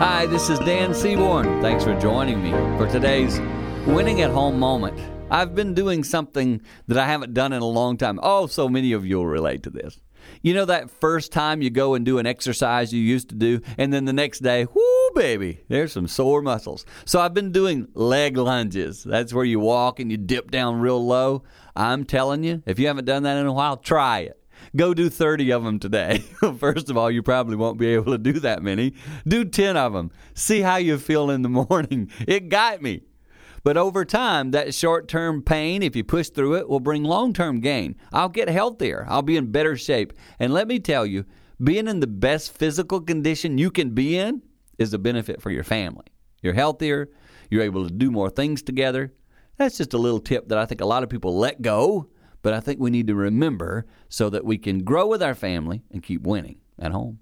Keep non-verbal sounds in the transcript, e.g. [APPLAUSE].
Hi, this is Dan Seaborn. Thanks for joining me for today's winning at home moment. I've been doing something that I haven't done in a long time. Oh, so many of you will relate to this. You know that first time you go and do an exercise you used to do, and then the next day, whoo, baby, there's some sore muscles. So I've been doing leg lunges. That's where you walk and you dip down real low. I'm telling you, if you haven't done that in a while, try it. Go do 30 of them today. [LAUGHS] First of all, you probably won't be able to do that many. Do 10 of them. See how you feel in the [LAUGHS] morning. It got me. But over time, that short term pain, if you push through it, will bring long term gain. I'll get healthier. I'll be in better shape. And let me tell you, being in the best physical condition you can be in is a benefit for your family. You're healthier. You're able to do more things together. That's just a little tip that I think a lot of people let go, but I think we need to remember so that we can grow with our family and keep winning at home.